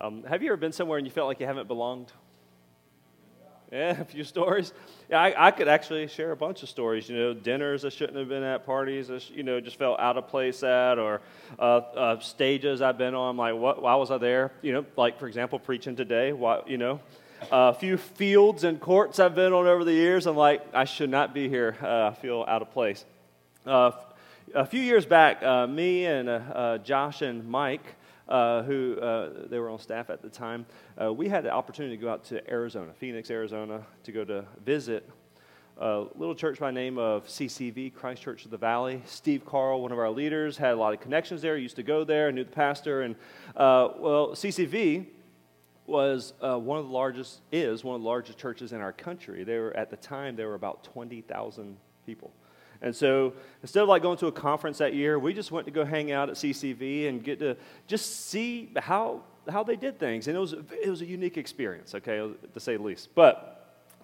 Um, have you ever been somewhere and you felt like you haven't belonged? Yeah, a few stories. Yeah, I, I, could actually share a bunch of stories. You know, dinners I shouldn't have been at, parties I, you know, just felt out of place at, or uh, uh, stages I've been on. Like, what? Why was I there? You know, like for example, preaching today. Why? You know, a few fields and courts I've been on over the years. I'm like, I should not be here. Uh, I feel out of place. Uh, a few years back, uh, me and uh, Josh and Mike uh, who uh, they were on staff at the time, uh, we had the opportunity to go out to Arizona, Phoenix, Arizona, to go to visit a little church by name of CCV, Christ Church of the Valley. Steve Carl, one of our leaders, had a lot of connections there. Used to go there, knew the pastor, and uh, well, CCV was uh, one of the largest, is one of the largest churches in our country. They were at the time there were about twenty thousand people. And so instead of like going to a conference that year, we just went to go hang out at CCV and get to just see how, how they did things. And it was, it was a unique experience, okay, to say the least. But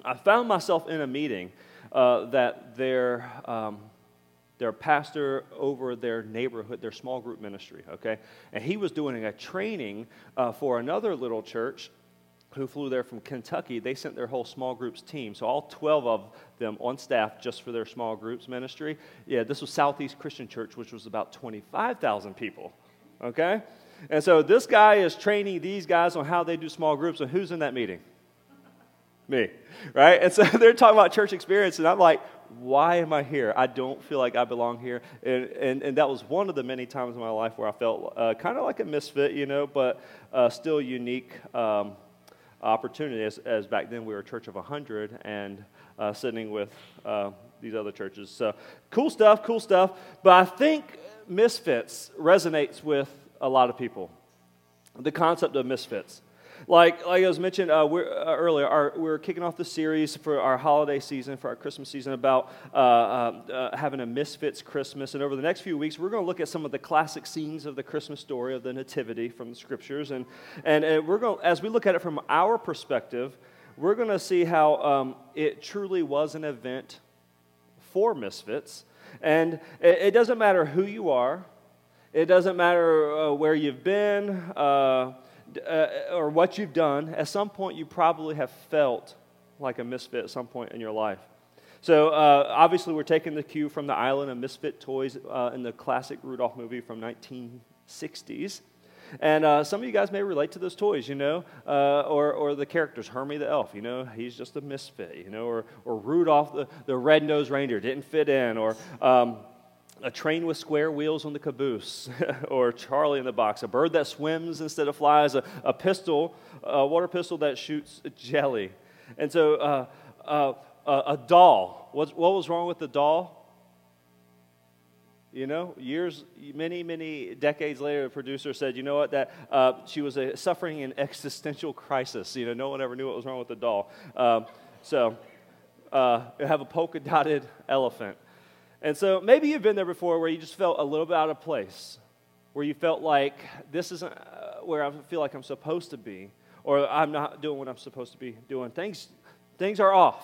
I found myself in a meeting uh, that their, um, their pastor over their neighborhood, their small group ministry, okay, and he was doing a training uh, for another little church who flew there from Kentucky, they sent their whole small groups team. So all 12 of them on staff just for their small groups ministry. Yeah, this was Southeast Christian Church, which was about 25,000 people. Okay? And so this guy is training these guys on how they do small groups, and who's in that meeting? Me, right? And so they're talking about church experience, and I'm like, why am I here? I don't feel like I belong here. And, and, and that was one of the many times in my life where I felt uh, kind of like a misfit, you know, but uh, still unique. Um, opportunity, as, as back then we were a church of 100 and uh, sitting with uh, these other churches. So cool stuff, cool stuff. But I think misfits resonates with a lot of people. The concept of misfits. Like, like I was mentioned uh, uh, earlier, our, we're kicking off the series for our holiday season, for our Christmas season, about uh, uh, uh, having a Misfits Christmas. And over the next few weeks, we're going to look at some of the classic scenes of the Christmas story of the Nativity from the Scriptures. And, and, and we're going, as we look at it from our perspective, we're going to see how um, it truly was an event for misfits. And it, it, doesn't matter who you are, it doesn't matter uh, where you've been. Uh, or what you've done, at some point you probably have felt like a misfit at some point in your life. So uh, obviously, we're taking the cue from the Island of Misfit Toys uh, in the classic Rudolph movie from 1960s. And uh, some of you guys may relate to those toys, you know, uh, or, or the characters, Hermey the elf, you know, he's just a misfit, you know, or, or Rudolph the, the red-nosed reindeer didn't fit in, or um, a train with square wheels on the caboose, or Charlie in the box, a bird that swims instead of flies, a, a pistol, a water pistol that shoots jelly. And so, uh, uh, a doll. What, what was wrong with the doll? You know, years, many, many decades later, the producer said, you know what, that uh, she was a, suffering an existential crisis. You know, no one ever knew what was wrong with the doll. Um, so, uh, have a polka dotted elephant. And so maybe you've been there before where you just felt a little bit out of place, where you felt like this isn't uh, where I feel like I'm supposed to be, or I'm not doing what I'm supposed to be doing. Things, things are off,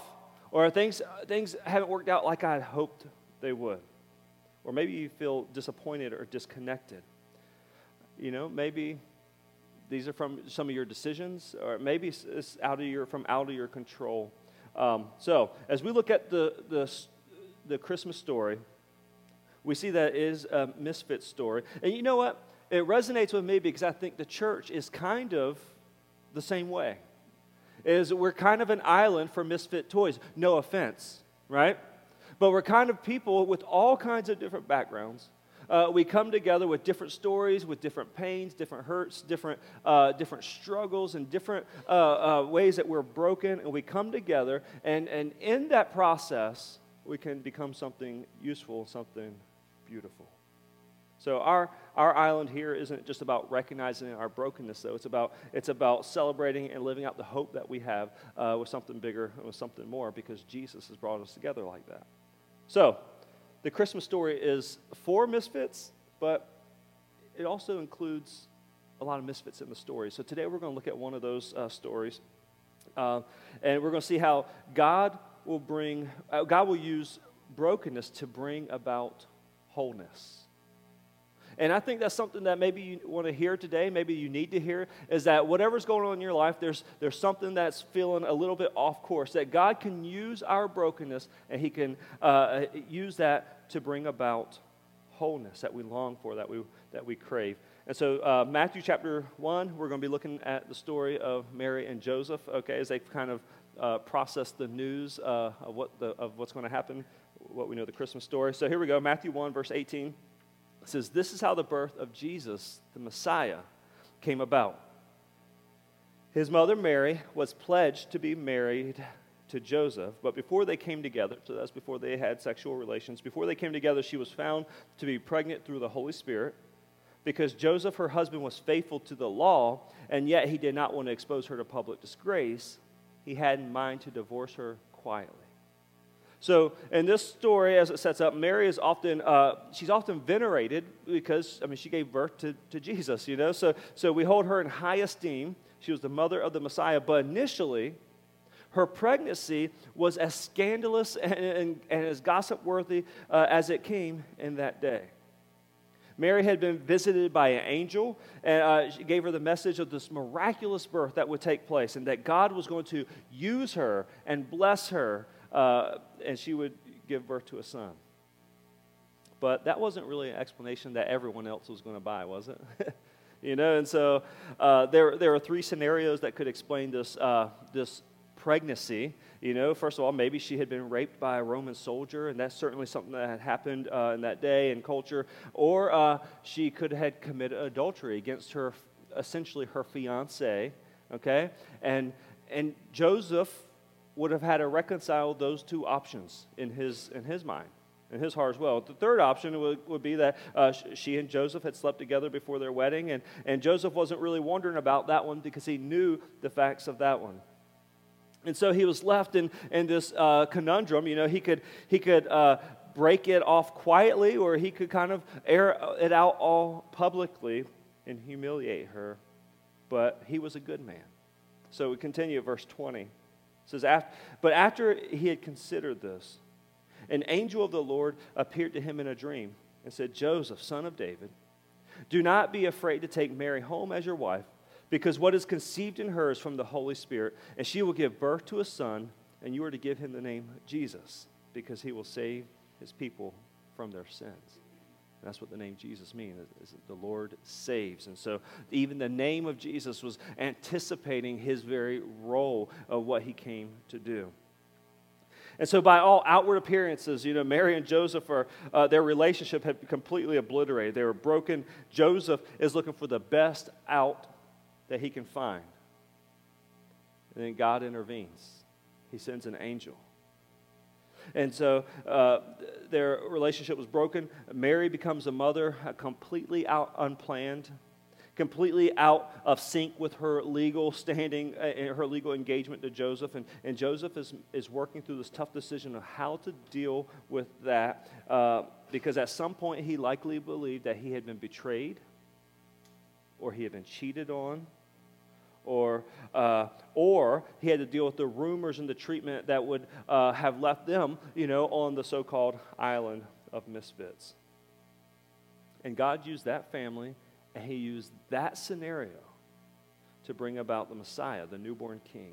or things, things haven't worked out like I hoped they would. Or maybe you feel disappointed or disconnected. You know, maybe these are from some of your decisions, or maybe it's out of your, from out of your control. Um, so, as we look at the, the the Christmas story, we see that it is a misfit story. And you know what? It resonates with me because I think the church is kind of the same way. Is we're kind of an island for misfit toys. No offense, right? But we're kind of people with all kinds of different backgrounds. Uh, we come together with different stories, with different pains, different hurts, different, uh, different struggles, and different uh, uh ways that we're broken. And we come together, and, and in that process, we can become something useful, something beautiful. So our, our island here isn't just about recognizing our brokenness, though. It's about, it's about celebrating and living out the hope that we have uh, with something bigger and with something more because Jesus has brought us together like that. So the Christmas story is for misfits, but it also includes a lot of misfits in the story. So today we're going to look at one of those uh, stories. Uh, and we're going to see how God will bring, uh, God will use brokenness to bring about wholeness. And I think that's something that maybe you want to hear today, maybe you need to hear, is that whatever's going on in your life, there's, there's something that's feeling a little bit off course, that God can use our brokenness and He can uh, use that to bring about wholeness that we long for, that we, that we crave. And so, uh, Matthew chapter 1, we're going to be looking at the story of Mary and Joseph, okay, as they kind of uh, process the news uh, of, what the, of what's going to happen, what we know the Christmas story. So, here we go Matthew 1, verse 18. It says, This is how the birth of Jesus, the Messiah, came about. His mother Mary was pledged to be married to Joseph, but before they came together, so that's before they had sexual relations, before they came together, she was found to be pregnant through the Holy Spirit because Joseph, her husband, was faithful to the law, and yet he did not want to expose her to public disgrace. He had in mind to divorce her quietly. So, in this story, as it sets up, Mary is often uh, she's often venerated because I mean she gave birth to, to Jesus, you know. So, so we hold her in high esteem. She was the mother of the Messiah, but initially, her pregnancy was as scandalous and, and, and as gossip worthy uh, as it came in that day. Mary had been visited by an angel, and uh, she gave her the message of this miraculous birth that would take place, and that God was going to use her and bless her, uh, and she would give birth to a son. But that wasn't really an explanation that everyone else was going to buy, was it? you know, and so uh, there, there are three scenarios that could explain this, uh, this pregnancy. You know, first of all, maybe she had been raped by a Roman soldier, and that's certainly something that had happened uh, in that day and culture. Or uh, she could have committed adultery against her, essentially her fiance. Okay, and and Joseph would have had to reconcile those two options in his in his mind in his heart as well. The third option would, would be that uh, she and Joseph had slept together before their wedding, and, and Joseph wasn't really wondering about that one because he knew the facts of that one. And so he was left in, in this uh, conundrum. You know, he could, he could uh, break it off quietly, or he could kind of air it out all publicly and humiliate her. But he was a good man. So we continue at verse 20. It says, But after he had considered this, an angel of the Lord appeared to him in a dream and said, Joseph, son of David, do not be afraid to take Mary home as your wife because what is conceived in her is from the Holy Spirit, and she will give birth to a son, and you are to give him the name Jesus, because he will save his people from their sins. And that's what the name Jesus means, is the Lord saves. And so even the name of Jesus was anticipating his very role of what he came to do. And so, by all outward appearances, you know, Mary and Joseph are, uh, their relationship had completely obliterated. They were broken. Joseph is looking for the best out that he can find. And then God intervenes, he sends an angel. And so uh, their relationship was broken. Mary becomes a mother, uh, completely out unplanned, completely out of sync with her legal standing, uh, her legal engagement to Joseph. And, and Joseph is, is working through this tough decision of how to deal with that uh, because at some point he likely believed that he had been betrayed or he had been cheated on or, uh, or he had to deal with the rumors and the treatment that would uh, have left them, you know, on the so-called island of misfits. And God used that family, and he used that scenario to bring about the Messiah, the newborn king,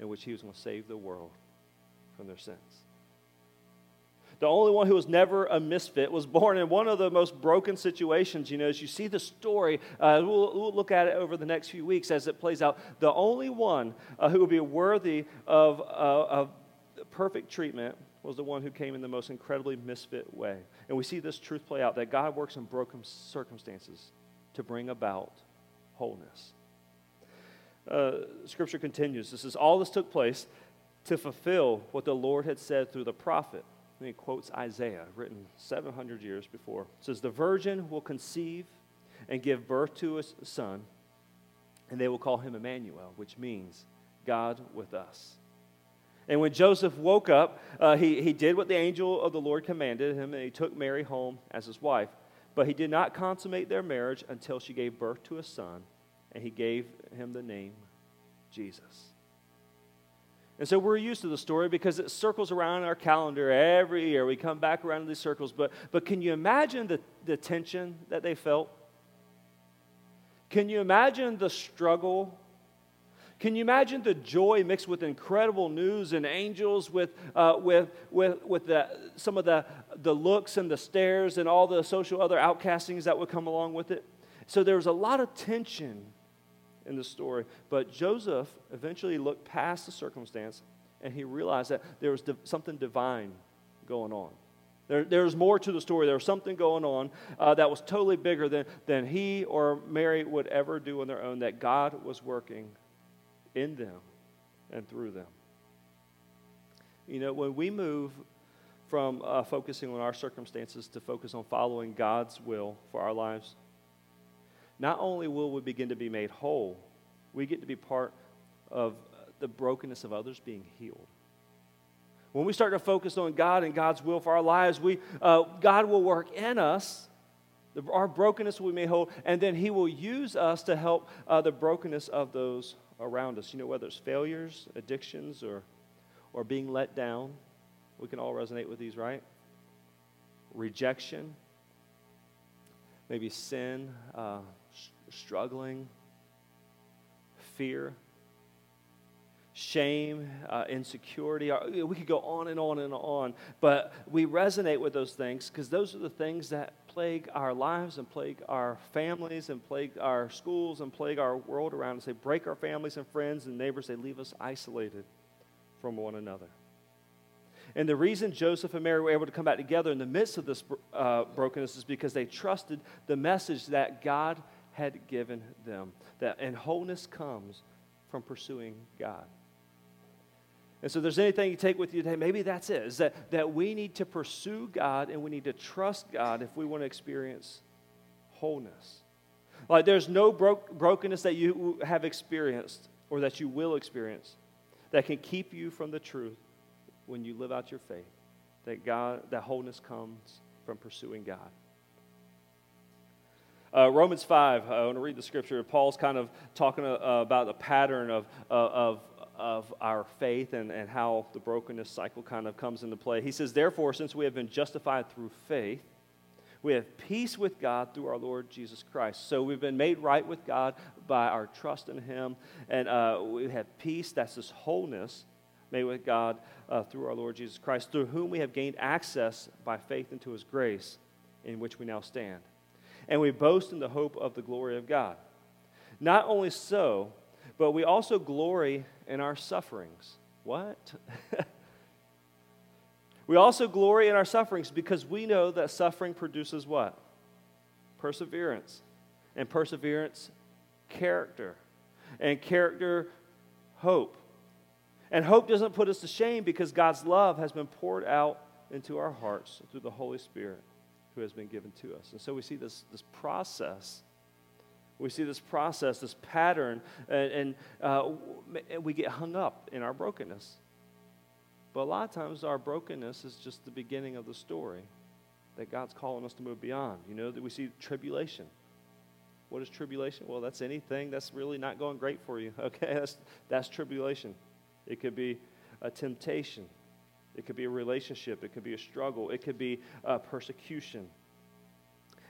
in which he was going to save the world from their sins. The only one who was never a misfit was born in one of the most broken situations. You know, as you see the story, uh, we'll, we'll, look at it over the next few weeks as it plays out. The only one uh, who would be worthy of, uh, of perfect treatment was the one who came in the most incredibly misfit way. And we see this truth play out that God works in broken circumstances to bring about wholeness. Uh, scripture continues. This is all this took place to fulfill what the Lord had said through the prophet. And he quotes Isaiah, written 700 years before. It says, The virgin will conceive and give birth to a son, and they will call him Emmanuel, which means God with us. And when Joseph woke up, uh, he, he did what the angel of the Lord commanded him, and he took Mary home as his wife. But he did not consummate their marriage until she gave birth to a son, and he gave him the name Jesus. And so we're used to the story because it circles around our calendar every year. We come back around to these circles. But, but can you imagine the the tension that they felt? Can you imagine the struggle? Can you imagine the joy mixed with incredible news and angels, with, uh, with, with, with the, some of the, the looks and the stares and all the social other outcastings that would come along with it? So there was a lot of tension in the story. But Joseph eventually looked past the circumstance and he realized that there was something divine going on. There, there was more to the story. There was something going on uh, that was totally bigger than, than he or Mary would ever do on their own, that God was working in them and through them. You know, when we move from uh, focusing on our circumstances to focus on following God's will for our lives, not only will we begin to be made whole, we get to be part of the brokenness of others being healed. When we start to focus on God and God's will for our lives, we, uh, God will work in us. The, our brokenness be made whole, and then He will use us to help uh, the brokenness of those around us. You know, whether it's failures, addictions, or, or being let down. We can all resonate with these, right? Rejection, maybe sin, uh, struggling, fear, shame, uh, insecurity. Uh, we could go on and on and on, but we resonate with those things because those are the things that plague our lives and plague our families and plague our schools and plague our world around us. They break our families and friends and neighbors, they leave us isolated from one another. And the reason Joseph and Mary were able to come back together in the midst of this uh, brokenness is because they trusted the message that God had given them. That and wholeness comes from pursuing God. And so, there's anything you take with you today, maybe that's it, is that, that we need to pursue God and we need to trust God if we want to experience wholeness. Like, there's no bro- brokenness that you have experienced or that you will experience that can keep you from the truth when you live out your faith. That God, that wholeness comes from pursuing God. Uh, Romans 5, I want to read the scripture. Paul's kind of talking uh, about the pattern of, uh, of, of our faith and, and how the brokenness cycle kind of comes into play. He says, Therefore, since we have been justified through faith, we have peace with God through our Lord Jesus Christ. So we've been made right with God by our trust in Him. And uh, we have peace, that's this wholeness made with God uh, through our Lord Jesus Christ, through whom we have gained access by faith into His grace, in which we now stand. And we boast in the hope of the glory of God. Not only so, but we also glory in our sufferings. What? we also glory in our sufferings because we know that suffering produces what? Perseverance. And perseverance, character. And character, hope. And hope doesn't put us to shame because God's love has been poured out into our hearts through the Holy Spirit who has been given to us. And so we see this, this process we see this process, this pattern, and, and uh, we get hung up in our brokenness. But a lot of times, our brokenness is just the beginning of the story that God's calling us to move beyond. You know, that we see tribulation. What is tribulation? Well, that's anything that's really not going great for you. Okay, that's, that's tribulation. It could be a temptation, it could be a relationship, it could be a struggle, it could be a persecution.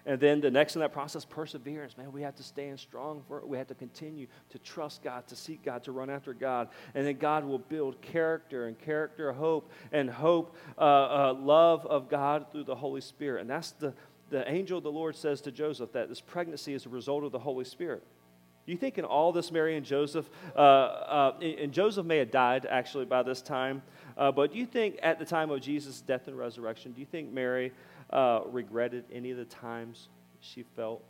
And then the next in that process, perseverance. Man, we have to stand strong for it. We have to continue to trust God, to seek God, to run after God. And then God will build character and character, hope, and hope, uh, uh, love of God through the Holy Spirit. And that's the, the angel of the Lord says to Joseph that this pregnancy is a result of the Holy Spirit. You think in all this, Mary and Joseph, uh, uh, and Joseph may have died actually by this time, uh, but do you think at the time of Jesus' death and resurrection, do you think Mary uh, regretted any of the times she felt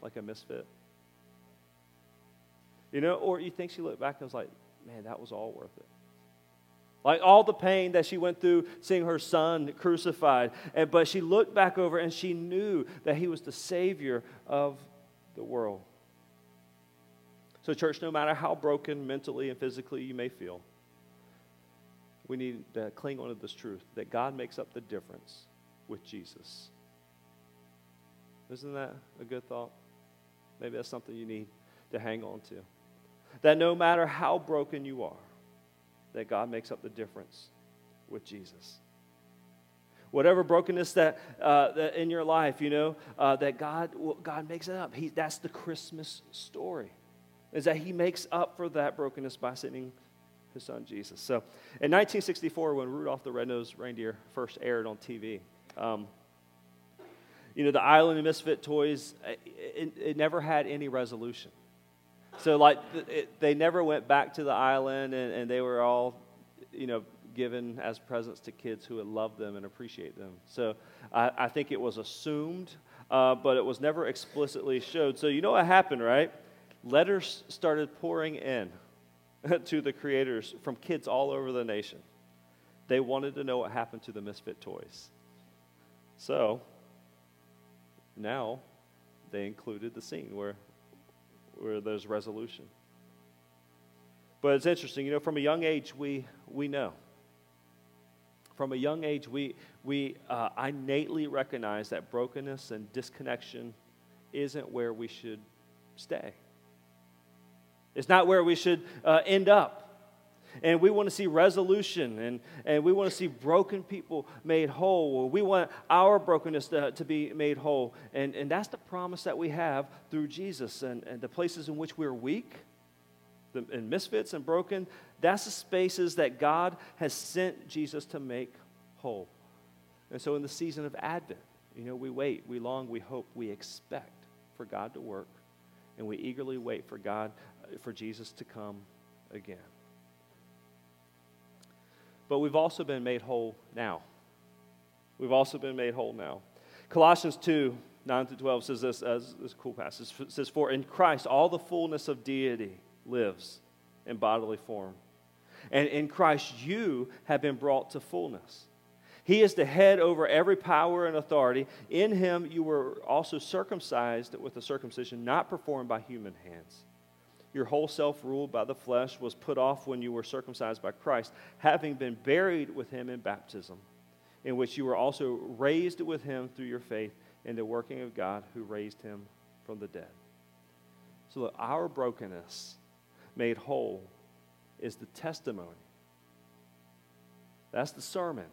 like a misfit? You know, or you think she looked back and was like, man, that was all worth it. Like all the pain that she went through seeing her son crucified. And, but she looked back over and she knew that he was the Savior of the world. So, church, no matter how broken mentally and physically you may feel, we need to cling on to this truth that God makes up the difference with Jesus. Isn't that a good thought? Maybe that's something you need to hang on to. That no matter how broken you are, that God makes up the difference with Jesus. Whatever brokenness that, uh, that in your life, you know, uh, that God, God makes it up. He, that's the Christmas story, is that He makes up for that brokenness by sending His Son Jesus. So in 1964, when Rudolph the Red-Nosed Reindeer first aired on TV, um, you know, the Island of Misfit Toys, it, it, it never had any resolution. So, like, it, they never went back to the island and, and they were all, you know, given as presents to kids who would love them and appreciate them. So, I, I think it was assumed, uh, but it was never explicitly showed. So, you know what happened, right? Letters started pouring in to the creators from kids all over the nation. They wanted to know what happened to the Misfit toys. So, now they included the scene where where there's resolution. But it's interesting, you know, from a young age, we, we know. From a young age, we, we uh, innately recognize that brokenness and disconnection isn't where we should stay. It's not where we should uh, end up. And we want to see resolution and, and we want to see broken people made whole. We want our brokenness to, to be made whole. And, and that's the promise that we have through Jesus. And, and the places in which we're weak the, and misfits and broken, that's the spaces that God has sent Jesus to make whole. And so in the season of Advent, you know, we wait, we long, we hope, we expect for God to work. And we eagerly wait for God, uh, for Jesus to come again but we've also been made whole now. We've also been made whole now. Colossians 2 9 to 12 says this as this cool passage. It says, For in Christ all the fullness of deity lives in bodily form. And in Christ you have been brought to fullness. He is the head over every power and authority. In him you were also circumcised with a circumcision not performed by human hands your whole self ruled by the flesh was put off when you were circumcised by Christ, having been buried with him in baptism, in which you were also raised with him through your faith in the working of God who raised him from the dead. So that our brokenness made whole is the testimony. That's the sermon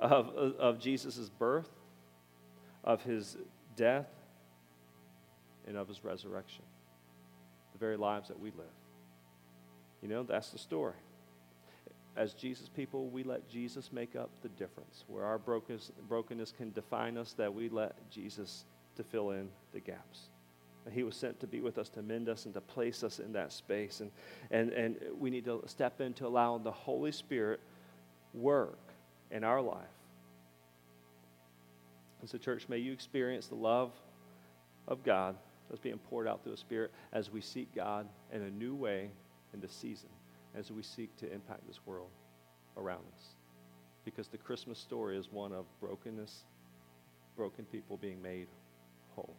of, of, Jesus' birth, of his death, and of his resurrection The very lives that we live. You know, that's the story. As Jesus people, we let Jesus make up the difference. Where our brokenness, brokenness can define us, that we let Jesus to fill in the gaps. He was sent to be with us, to mend us, and to place us in that space. And, and, and we need to step into allowing the Holy Spirit work in our life. And so, church, may you experience the love of God that's being poured out through the Spirit as we seek God in a new way in this season, as we seek to impact this world around us. Because the Christmas story is one of brokenness, broken people being made whole.